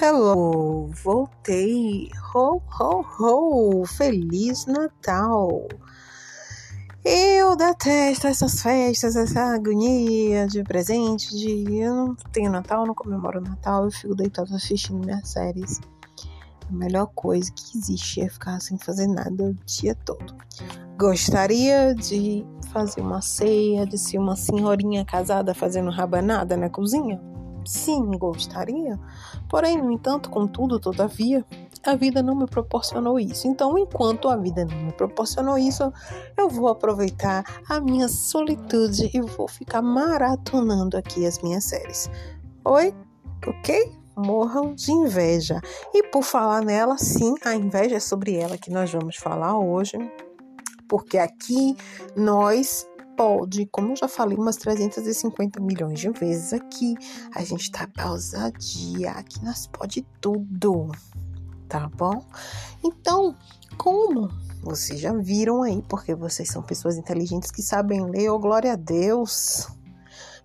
Hello, voltei. Ho, ho, ho! Feliz Natal! Eu detesto essas festas, essa agonia de presente, de eu não tenho Natal, não comemoro Natal, eu fico deitado assistindo minhas séries. A melhor coisa que existe é ficar sem fazer nada o dia todo. Gostaria de fazer uma ceia, de ser uma senhorinha casada fazendo rabanada na cozinha? Sim, gostaria. Porém, no entanto, contudo, todavia, a vida não me proporcionou isso. Então, enquanto a vida não me proporcionou isso, eu vou aproveitar a minha solitude e vou ficar maratonando aqui as minhas séries. Oi? Ok? Morram de inveja. E por falar nela, sim, a inveja é sobre ela que nós vamos falar hoje. Porque aqui nós pode, como eu já falei umas 350 milhões de vezes aqui, a gente tá pra ousadia, aqui nós pode tudo, tá bom? Então, como vocês já viram aí, porque vocês são pessoas inteligentes que sabem ler, oh glória a Deus!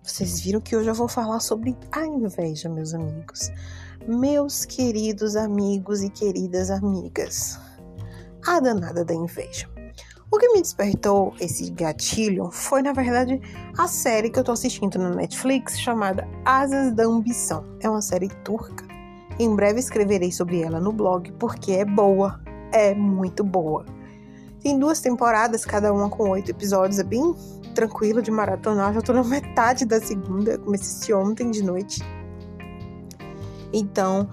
Vocês viram que hoje eu vou falar sobre a inveja, meus amigos. Meus queridos amigos e queridas amigas. A danada da inveja. O que me despertou esse gatilho foi, na verdade, a série que eu tô assistindo na Netflix chamada Asas da Ambição. É uma série turca. Em breve escreverei sobre ela no blog porque é boa, é muito boa. Tem duas temporadas, cada uma com oito episódios, é bem tranquilo de maratonar. Já tô na metade da segunda, comecei a assistir ontem de noite. Então,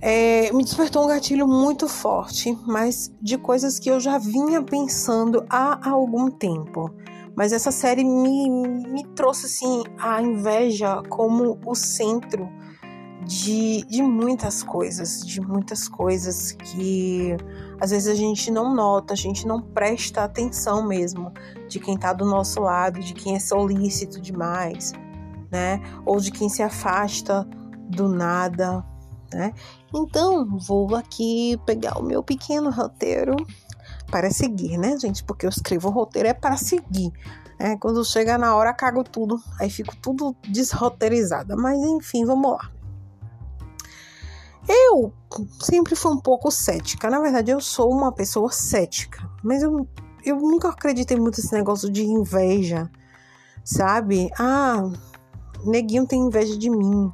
é, me despertou um gatilho muito forte, mas de coisas que eu já vinha pensando há algum tempo. Mas essa série me, me trouxe assim a inveja como o centro de, de muitas coisas, de muitas coisas que às vezes a gente não nota, a gente não presta atenção mesmo de quem tá do nosso lado, de quem é solícito demais, né? Ou de quem se afasta do nada, né? Então, vou aqui pegar o meu pequeno roteiro para seguir, né, gente? Porque eu escrevo o roteiro é para seguir. É, quando chega na hora, cago tudo, aí fico tudo desroteirizada. Mas enfim, vamos lá. Eu sempre fui um pouco cética. Na verdade, eu sou uma pessoa cética. Mas eu, eu nunca acreditei muito nesse negócio de inveja, sabe? Ah, neguinho tem inveja de mim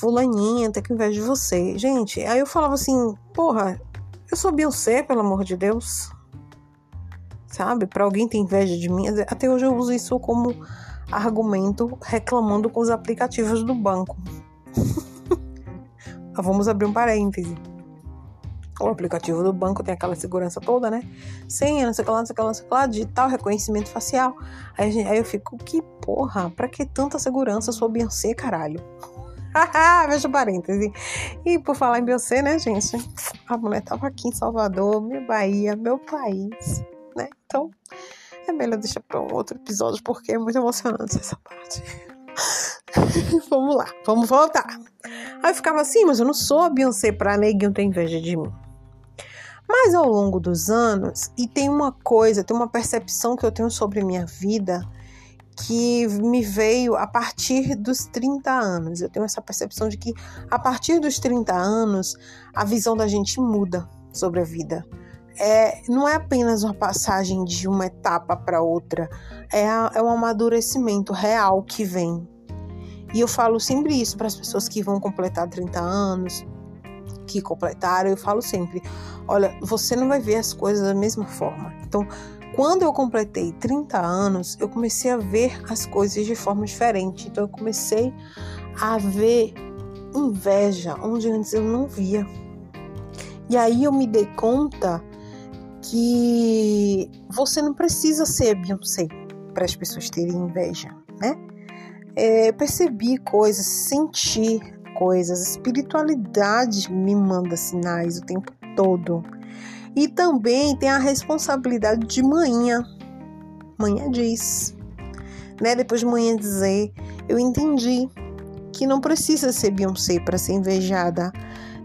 fulaninha tá com inveja de você. Gente, aí eu falava assim, porra, eu sou Beyoncé, pelo amor de Deus. Sabe? Para alguém ter inveja de mim, até hoje eu uso isso como argumento reclamando com os aplicativos do banco. Vamos abrir um parêntese. O aplicativo do banco tem aquela segurança toda, né? Senha, não sei o que lá, não sei o que lá, não sei o que lá, digital, reconhecimento facial. Aí, aí eu fico, que porra, pra que tanta segurança? Sou Beyoncé, caralho. Veja o parêntese. E por falar em Beyoncé, né, gente? A mulher tava aqui em Salvador, minha Bahia, meu país, né? Então, é melhor deixar para um outro episódio, porque é muito emocionante essa parte. vamos lá, vamos voltar. Aí eu ficava assim, mas eu não sou a Beyoncé pra neguinho ter inveja de mim. Mas ao longo dos anos, e tem uma coisa, tem uma percepção que eu tenho sobre minha vida que me veio a partir dos 30 anos. Eu tenho essa percepção de que a partir dos 30 anos a visão da gente muda sobre a vida. É, não é apenas uma passagem de uma etapa para outra, é, a, é um amadurecimento real que vem. E eu falo sempre isso para as pessoas que vão completar 30 anos, que completaram, eu falo sempre: olha, você não vai ver as coisas da mesma forma. Então, quando eu completei 30 anos, eu comecei a ver as coisas de forma diferente. Então eu comecei a ver inveja onde antes eu não via. E aí eu me dei conta que você não precisa ser Beyoncé para as pessoas terem inveja, né? É, percebi coisas, senti coisas, a espiritualidade me manda sinais o tempo todo. E também tem a responsabilidade de manhã. Manhã diz, né? Depois de manhã dizer, eu entendi que não precisa ser Beyoncé para ser invejada,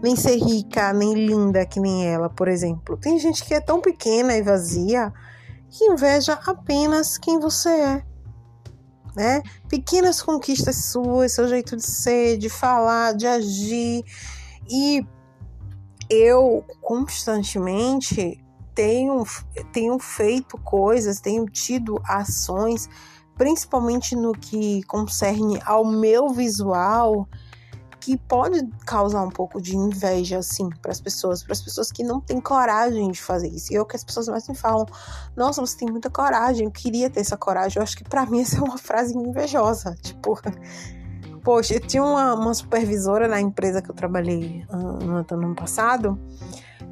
nem ser rica, nem linda que nem ela, por exemplo. Tem gente que é tão pequena e vazia que inveja apenas quem você é. Né? Pequenas conquistas suas, seu jeito de ser, de falar, de agir, E eu constantemente tenho, tenho feito coisas, tenho tido ações, principalmente no que concerne ao meu visual, que pode causar um pouco de inveja, assim, para as pessoas, para as pessoas que não têm coragem de fazer isso. E é o que as pessoas mais me falam: Nossa, você tem muita coragem, eu queria ter essa coragem. Eu acho que para mim essa é uma frase invejosa. Tipo, poxa, eu tinha uma, uma supervisora na empresa que eu trabalhei uh, no ano passado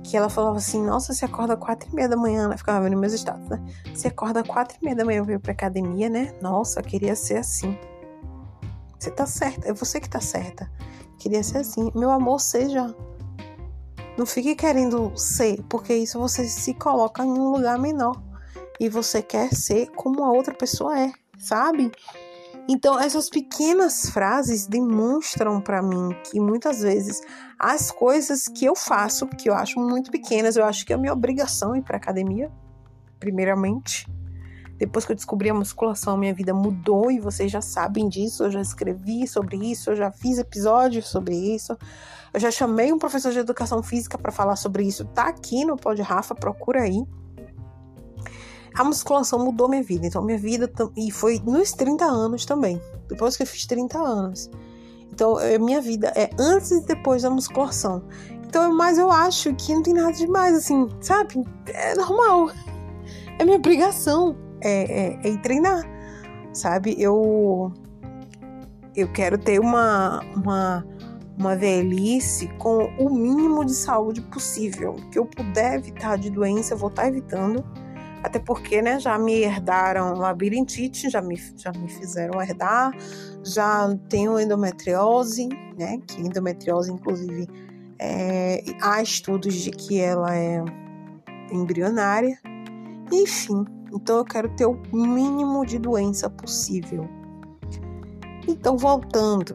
que ela falava assim, nossa, você acorda quatro e meia da manhã, ela ficava vendo meus status, né? Você acorda quatro e meia da manhã, eu venho pra academia, né? Nossa, queria ser assim. Você tá certa, é você que tá certa. Queria ser assim. Meu amor, seja. Não fique querendo ser, porque isso você se coloca em um lugar menor. E você quer ser como a outra pessoa é, sabe? Então, essas pequenas frases demonstram para mim que muitas vezes as coisas que eu faço, que eu acho muito pequenas, eu acho que é a minha obrigação ir para academia, primeiramente. Depois que eu descobri a musculação, minha vida mudou e vocês já sabem disso. Eu já escrevi sobre isso, eu já fiz episódios sobre isso. Eu já chamei um professor de educação física para falar sobre isso. Tá aqui no Pod Rafa, procura aí a musculação mudou minha vida. Então, minha vida. E foi nos 30 anos também. Depois que eu fiz 30 anos. Então, é, minha vida é antes e depois da musculação. Então, mas eu acho que não tem nada demais, assim, sabe? É normal. É minha obrigação. É, é, é ir treinar, sabe? Eu. Eu quero ter uma, uma, uma velhice com o mínimo de saúde possível. Que eu puder evitar de doença, eu vou estar tá evitando até porque, né, já me herdaram labirintite, já me, já me fizeram herdar, já tenho endometriose, né, que endometriose, inclusive, é, há estudos de que ela é embrionária. Enfim, então eu quero ter o mínimo de doença possível. Então, voltando,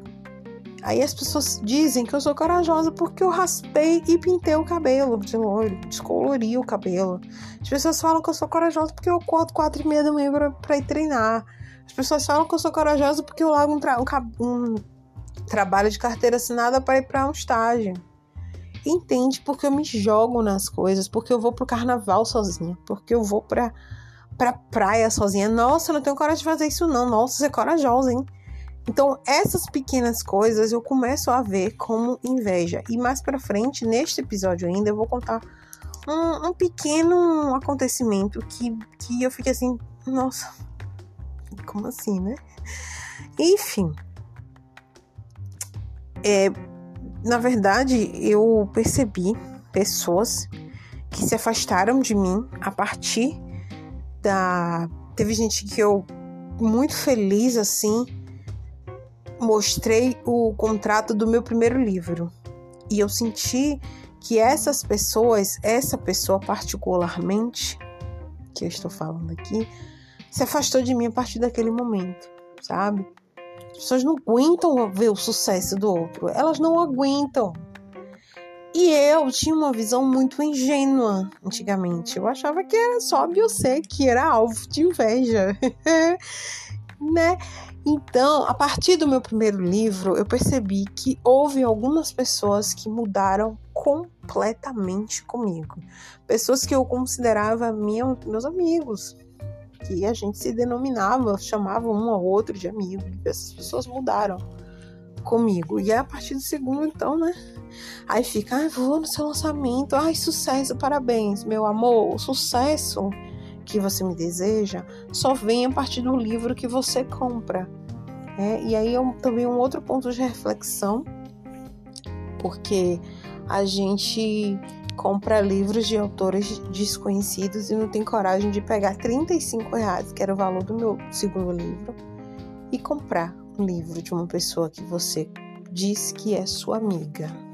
Aí as pessoas dizem que eu sou corajosa porque eu raspei e pintei o cabelo de loiro, descolori o cabelo. As pessoas falam que eu sou corajosa porque eu acordo quatro e meia da manhã pra, ir treinar. As pessoas falam que eu sou corajosa porque eu largo um, tra um, um trabalho de carteira assinada para ir para um estágio. Entende? Porque eu me jogo nas coisas, porque eu vou pro carnaval sozinha, porque eu vou pra, pra praia sozinha. Nossa, eu não tenho coragem de fazer isso não. Nossa, você é corajosa, hein? Então, essas pequenas coisas eu começo a ver como inveja. E mais para frente, neste episódio ainda, eu vou contar um, um, pequeno acontecimento que, que eu fiquei assim, nossa, como assim, né? Enfim. É, na verdade, eu percebi pessoas que se afastaram de mim a partir da. Teve gente que eu, muito feliz assim, mostrei o contrato do meu primeiro livro e eu senti que essas pessoas, essa pessoa particularmente, que eu estou falando aqui, se afastou de mim a partir daquele momento, sabe? As pessoas não aguentam ver o sucesso do outro, elas não aguentam. E eu tinha uma visão muito ingênua antigamente. Eu achava que era só a que era alvo de inveja, né? Então, a partir do meu primeiro livro, eu percebi que houve algumas pessoas que mudaram completamente comigo. Pessoas que eu considerava minha, meus amigos, que a gente se denominava, chamava um ao outro de amigo. Essas pessoas mudaram comigo. E é a partir do segundo, então, né? Aí fica, ai, vou no seu lançamento, ai, sucesso, parabéns, meu amor, sucesso que você me deseja só vem a partir do livro que você compra. É, e aí é também um outro ponto de reflexão, porque a gente compra livros de autores desconhecidos e não tem coragem de pegar 35 reais, que era o valor do meu segundo livro, e comprar um livro de uma pessoa que você diz que é sua amiga.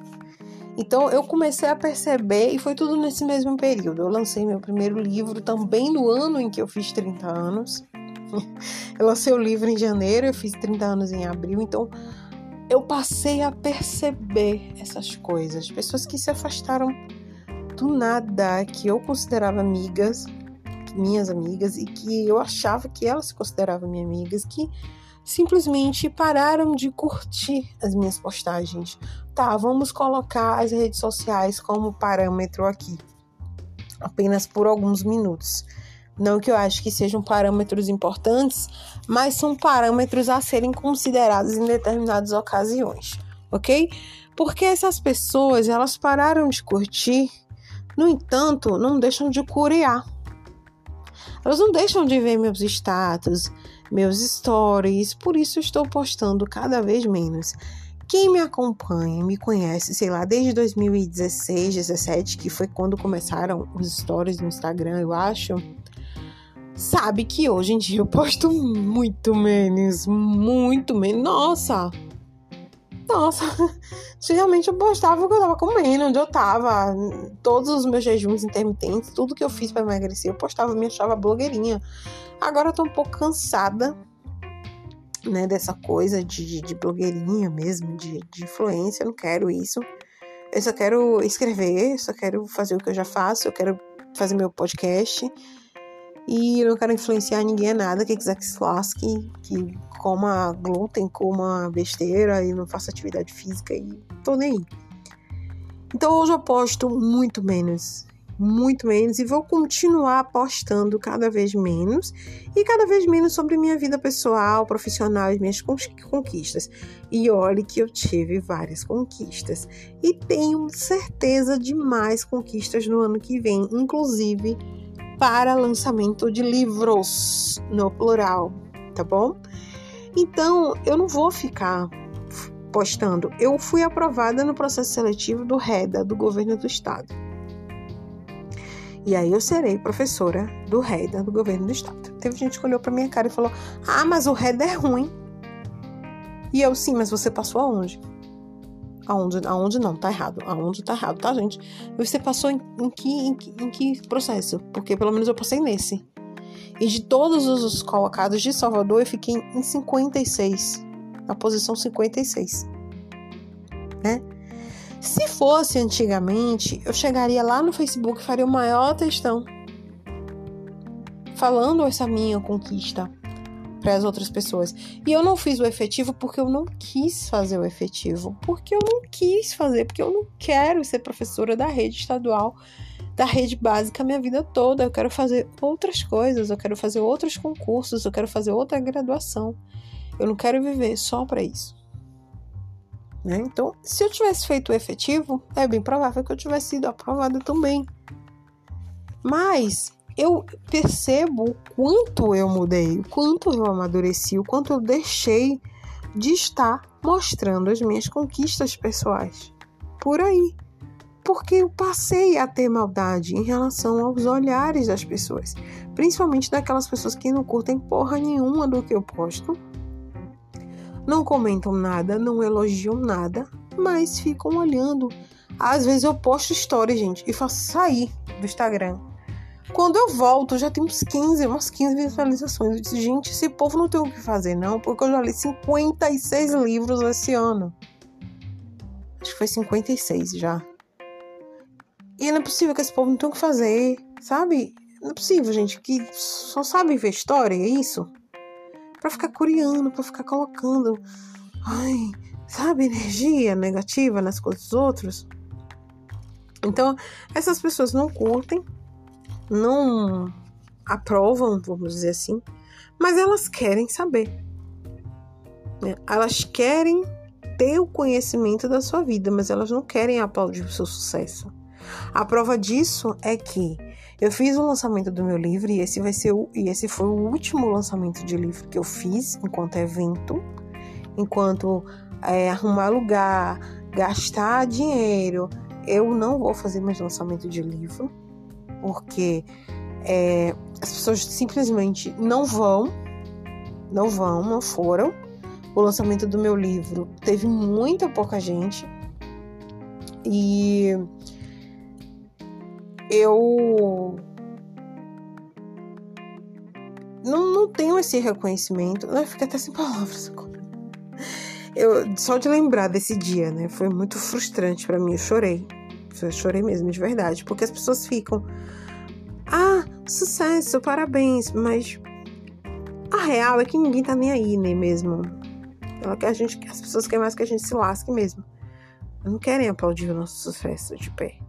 Então eu comecei a perceber, e foi tudo nesse mesmo período. Eu lancei meu primeiro livro também no ano em que eu fiz 30 anos. Eu lancei o livro em janeiro, eu fiz 30 anos em abril, então eu passei a perceber essas coisas. Pessoas que se afastaram do nada, que eu considerava amigas, minhas amigas, e que eu achava que elas se consideravam minhas amigas, que simplesmente pararam de curtir as minhas postagens. Tá, vamos colocar as redes sociais como parâmetro aqui, apenas por alguns minutos. Não que eu acho que sejam parâmetros importantes, mas são parâmetros a serem considerados em determinadas ocasiões, ok? Porque essas pessoas, elas pararam de curtir, no entanto, não deixam de curiar. Elas não deixam de ver meus status, meus stories, por isso estou postando cada vez menos. Quem me acompanha, me conhece, sei lá, desde 2016, 17, que foi quando começaram os stories no Instagram, eu acho, sabe que hoje em dia eu posto muito menos, muito menos. Nossa! Nossa, realmente eu postava o que eu tava comendo, onde eu tava, todos os meus jejuns intermitentes, tudo que eu fiz para emagrecer, eu postava, me achava blogueirinha. Agora eu tô um pouco cansada, né, dessa coisa de, de blogueirinha mesmo, de, de influência, eu não quero isso. Eu só quero escrever, só quero fazer o que eu já faço, eu quero fazer meu podcast. E eu não quero influenciar ninguém a nada. Quem quiser que se lasque, que coma glúten, coma besteira e não faça atividade física e tô nem aí. Então hoje eu posto muito menos muito menos e vou continuar postando cada vez menos e cada vez menos sobre minha vida pessoal, profissional e minhas conquistas. E olhe que eu tive várias conquistas e tenho certeza de mais conquistas no ano que vem, inclusive para lançamento de livros no plural, tá bom? Então, eu não vou ficar postando. Eu fui aprovada no processo seletivo do REDA, do governo do estado. E aí eu serei professora do REDA do governo do estado. Teve gente que olhou para minha cara e falou: "Ah, mas o REDA é ruim". E eu sim, mas você passou aonde? Aonde, aonde não, tá errado. Aonde tá errado, tá, gente? Você passou em, em, que, em, em que processo? Porque pelo menos eu passei nesse. E de todos os colocados de Salvador, eu fiquei em 56. Na posição 56. Se fosse antigamente, eu chegaria lá no Facebook e faria o maior textão falando essa minha conquista para as outras pessoas. E eu não fiz o efetivo porque eu não quis fazer o efetivo, porque eu não quis fazer, porque eu não quero ser professora da rede estadual, da rede básica minha vida toda. Eu quero fazer outras coisas, eu quero fazer outros concursos, eu quero fazer outra graduação. Eu não quero viver só para isso. Né? Então, se eu tivesse feito o efetivo, é bem provável que eu tivesse sido aprovada também. Mas eu percebo o quanto eu mudei, o quanto eu amadureci, o quanto eu deixei de estar mostrando as minhas conquistas pessoais por aí. Porque eu passei a ter maldade em relação aos olhares das pessoas, principalmente daquelas pessoas que não curtem porra nenhuma do que eu posto não comentam nada, não elogiam nada, mas ficam olhando. Às vezes eu posto história, gente, e faço sair do Instagram. Quando eu volto, já tem uns 15, umas 15 visualizações. Eu disse, gente, esse povo não tem o que fazer, não, porque eu já li 56 livros esse ano. Acho que foi 56 já. E não é possível que esse povo não tenha o que fazer, sabe? Não é possível, gente, que só sabe ver história, é isso? Para ficar curiando, para ficar colocando, ai, sabe, energia negativa nas coisas dos outros. Então, essas pessoas não curtem, não aprovam, vamos dizer assim, mas elas querem saber. Né? Elas querem ter o conhecimento da sua vida, mas elas não querem aplaudir o seu sucesso. A prova disso é que eu fiz o lançamento do meu livro e esse vai ser o, e esse foi o último lançamento de livro que eu fiz enquanto evento, enquanto é, arrumar lugar, gastar dinheiro. Eu não vou fazer mais lançamento de livro porque é, as pessoas simplesmente não vão, não vão, não foram. O lançamento do meu livro teve muita pouca gente e eu não, não tenho esse reconhecimento. Eu fico até sem palavras. Eu, só de lembrar desse dia, né? Foi muito frustrante para mim. Eu chorei. Eu chorei mesmo, de verdade. Porque as pessoas ficam. Ah, sucesso, parabéns. Mas a real é que ninguém tá nem aí, nem né, mesmo. Ela quer a gente, as pessoas querem mais que a gente se lasque mesmo. Não querem aplaudir o nosso sucesso de pé.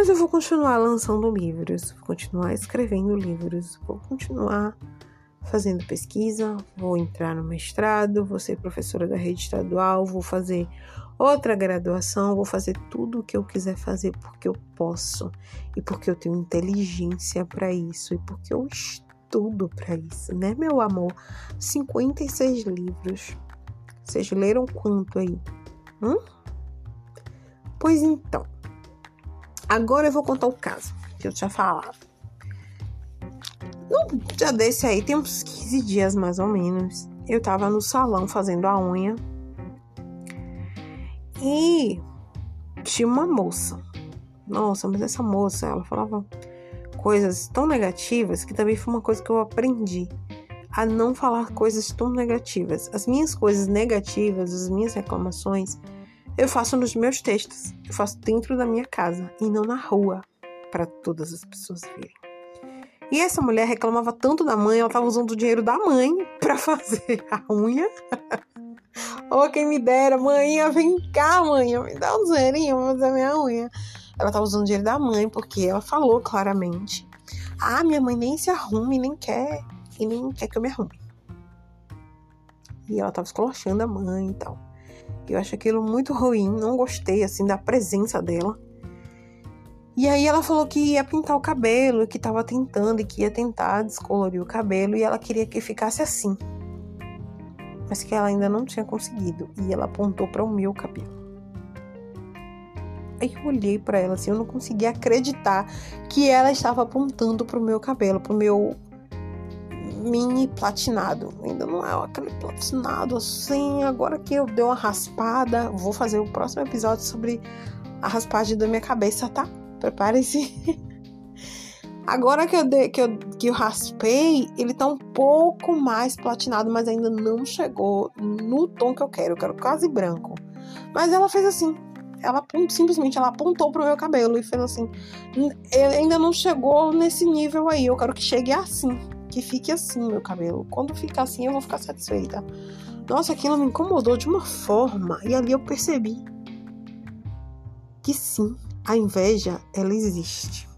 Mas eu vou continuar lançando livros, vou continuar escrevendo livros, vou continuar fazendo pesquisa, vou entrar no mestrado, vou ser professora da rede estadual, vou fazer outra graduação, vou fazer tudo o que eu quiser fazer porque eu posso e porque eu tenho inteligência para isso e porque eu estudo para isso, né, meu amor? 56 livros. Vocês leram quanto aí? Hum? Pois então, agora eu vou contar o caso que eu tinha falado. Num dia desse aí, tem uns 15 dias mais ou menos, eu tava no salão fazendo a unha e tinha uma moça. Nossa, mas essa moça, ela falava coisas tão negativas que também foi uma coisa que eu aprendi a não falar coisas tão negativas. As minhas coisas negativas, as minhas reclamações, eu faço nos meus textos. Eu faço dentro da minha casa e não na rua para todas as pessoas verem. E essa mulher reclamava tanto da mãe, ela estava usando o dinheiro da mãe para fazer a unha. Ou quem me dera, mãe, vem cá, mãe, me dá um dinheirinho pra fazer minha unha. Ela tava usando o dinheiro da mãe, porque ela falou claramente: Ah, minha mãe nem se arrume, nem quer, e nem quer que eu me arrume. E ela tava esculachando a mãe e tal. Eu acho aquilo muito ruim, não gostei, assim, da presença dela. E aí ela falou que ia pintar o cabelo, que tava tentando e que ia tentar descolorir o cabelo e ela queria que ficasse assim mas que ela ainda não tinha conseguido, e ela apontou para o meu cabelo. Aí eu olhei para ela assim, eu não conseguia acreditar que ela estava apontando para o meu cabelo, para o meu mini platinado. Ainda não é aquele platinado assim. Agora que eu dei uma raspada, vou fazer o próximo episódio sobre a raspagem da minha cabeça, tá? Prepare-se. Agora que eu, de, que, eu, que eu raspei, ele tá um pouco mais platinado, mas ainda não chegou no tom que eu quero. Eu quero quase branco. Mas ela fez assim. Ela simplesmente ela apontou pro meu cabelo e fez assim. Ele ainda não chegou nesse nível aí. Eu quero que chegue assim. Que fique assim meu cabelo. Quando ficar assim, eu vou ficar satisfeita. Nossa, aquilo me incomodou de uma forma. E ali eu percebi que sim, a inveja, ela existe.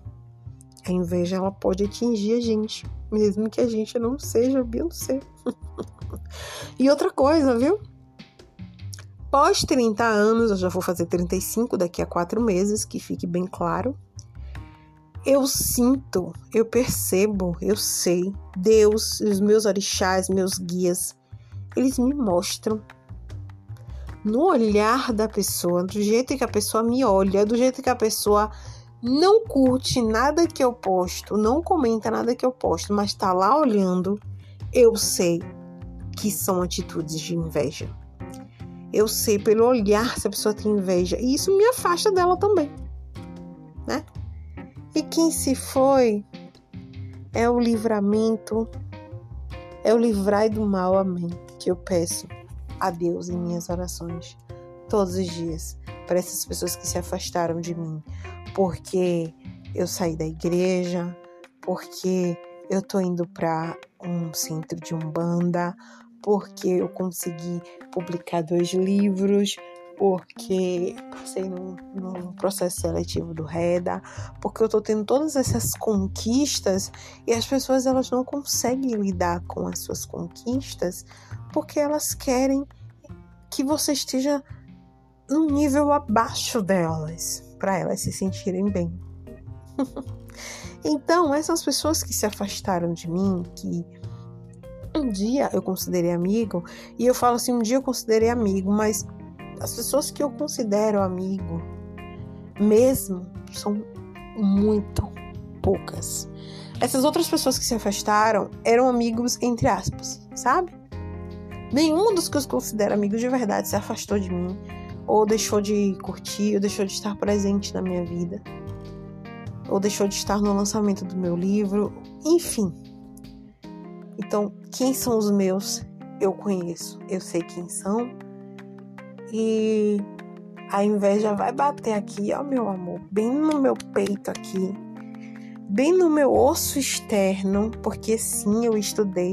A inveja ela pode atingir a gente, mesmo que a gente não seja Beyoncé. e outra coisa, viu? Pós 30 anos, eu já vou fazer 35 daqui a quatro meses, que fique bem claro. Eu sinto, eu percebo, eu sei, Deus, os meus orixás, meus guias, eles me mostram no olhar da pessoa, do jeito que a pessoa me olha, do jeito que a pessoa não curte nada que eu posto, não comenta nada que eu posto, mas tá lá olhando, eu sei que são atitudes de inveja. Eu sei pelo olhar se a pessoa tem inveja. E isso me afasta dela também? E quem se foi é o livramento, é o livrai do mal, amém, que eu peço a Deus em minhas orações todos os dias para essas pessoas que se afastaram de mim, porque eu saí da igreja, porque eu tô indo para um centro de umbanda, porque eu consegui publicar dois livros, porque passei num, num, processo seletivo do REDA, porque eu tô tendo todas essas conquistas e as pessoas elas não conseguem lidar com as suas conquistas porque elas querem que você esteja num nível abaixo delas para elas se sentirem bem. então, essas pessoas que se afastaram de mim, que um dia eu considerei amigo, e eu falo assim, um dia eu considerei amigo, mas as pessoas que eu considero amigo mesmo são muito poucas. Essas outras pessoas que se afastaram eram amigos entre aspas, sabe? Nenhum dos que eu considero amigos de verdade se afastou de mim ou deixou de curtir, ou deixou de estar presente na minha vida, ou deixou de estar no lançamento do meu livro, enfim. Então, quem são os meus? Eu conheço, eu sei quem são, e a inveja vai bater aqui, ó, meu amor, bem no meu peito aqui, bem no meu osso externo, porque sim, eu estudei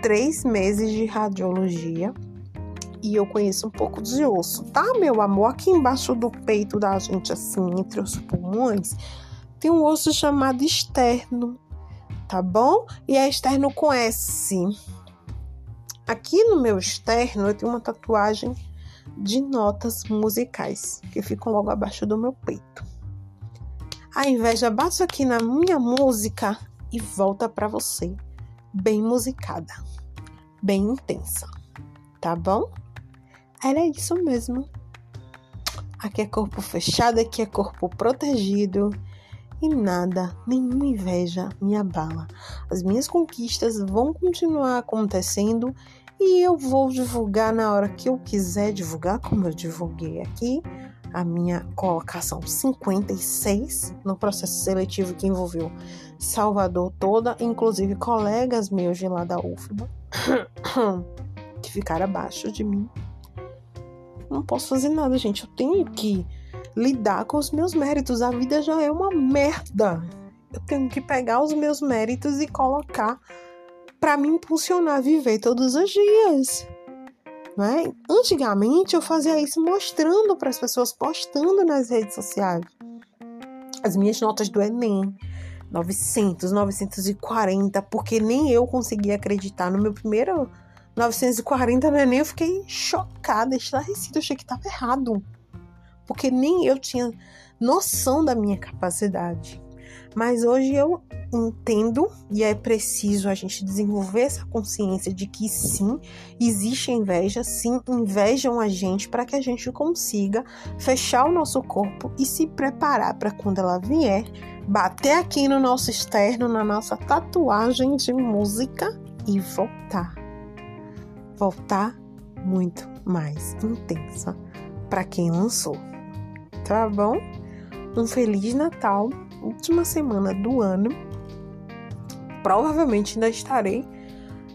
três meses de radiologia e eu conheço um pouco de osso, tá, meu amor? Aqui embaixo do peito da gente, assim, entre os pulmões, tem um osso chamado externo, tá bom? E é externo com S. Aqui no meu externo eu tenho uma tatuagem de notas musicais que ficam logo abaixo do meu peito. A inveja bate aqui na minha música e volta para você, bem musicada, bem intensa, tá bom? Era isso mesmo. Aqui é corpo fechado, aqui é corpo protegido e nada, nenhuma inveja me abala. As minhas conquistas vão continuar acontecendo e eu vou divulgar na hora que eu quiser divulgar, como eu divulguei aqui, a minha colocação 56 no processo seletivo que envolveu Salvador toda, inclusive colegas meus de lá da UFBA, que ficaram abaixo de mim. Não posso fazer nada, gente. Eu tenho que lidar com os meus méritos. A vida já é uma merda. Eu tenho que pegar os meus méritos e colocar para me impulsionar a viver todos os dias. Né? Antigamente eu fazia isso mostrando para as pessoas, postando nas redes sociais as minhas notas do Enem. 900, 940, porque nem eu conseguia acreditar no meu primeiro 940 no Enem. Eu fiquei chocada, estarrecida, eu achei que estava errado, porque nem eu tinha noção da minha capacidade. Mas hoje eu entendo e é preciso a gente desenvolver essa consciência de que sim, existe inveja, sim, invejam a gente para que a gente consiga fechar o nosso corpo e se preparar para quando ela vier, bater aqui no nosso externo, na nossa tatuagem de música e voltar. Voltar muito mais intensa para quem lançou. Tá bom? Um feliz Natal última semana do ano. Provavelmente ainda estarei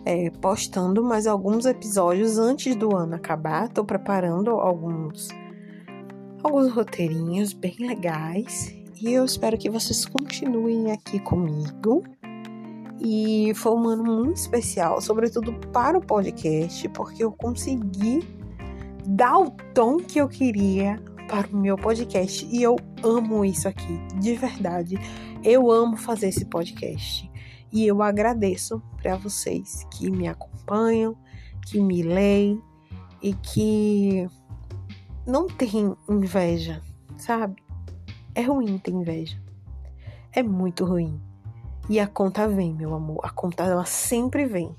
é, postando mais alguns episódios antes do ano acabar. Estou preparando alguns, alguns roteirinhos bem legais e eu espero que vocês continuem aqui comigo. E foi um ano muito especial, sobretudo para o podcast, porque eu consegui dar o tom que eu queria para o meu podcast e eu amo isso aqui, de verdade. Eu amo fazer esse podcast e eu agradeço para vocês que me acompanham, que me leem e que não tem inveja, sabe? É ruim ter inveja. É muito ruim. E a conta vem, meu amor. A conta ela sempre vem.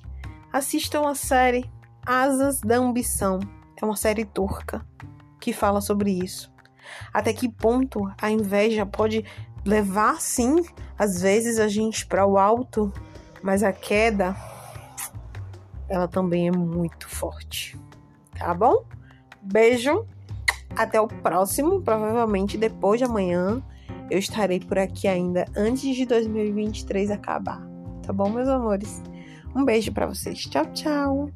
Assistam a série Asas da Ambição. É uma série turca que fala sobre isso. Até que ponto a inveja pode levar, sim, às vezes a gente para o alto, mas a queda, ela também é muito forte. Tá bom? Beijo. Até o próximo, provavelmente depois de amanhã. Eu estarei por aqui ainda antes de 2023 acabar. Tá bom, meus amores? Um beijo para vocês. Tchau, tchau.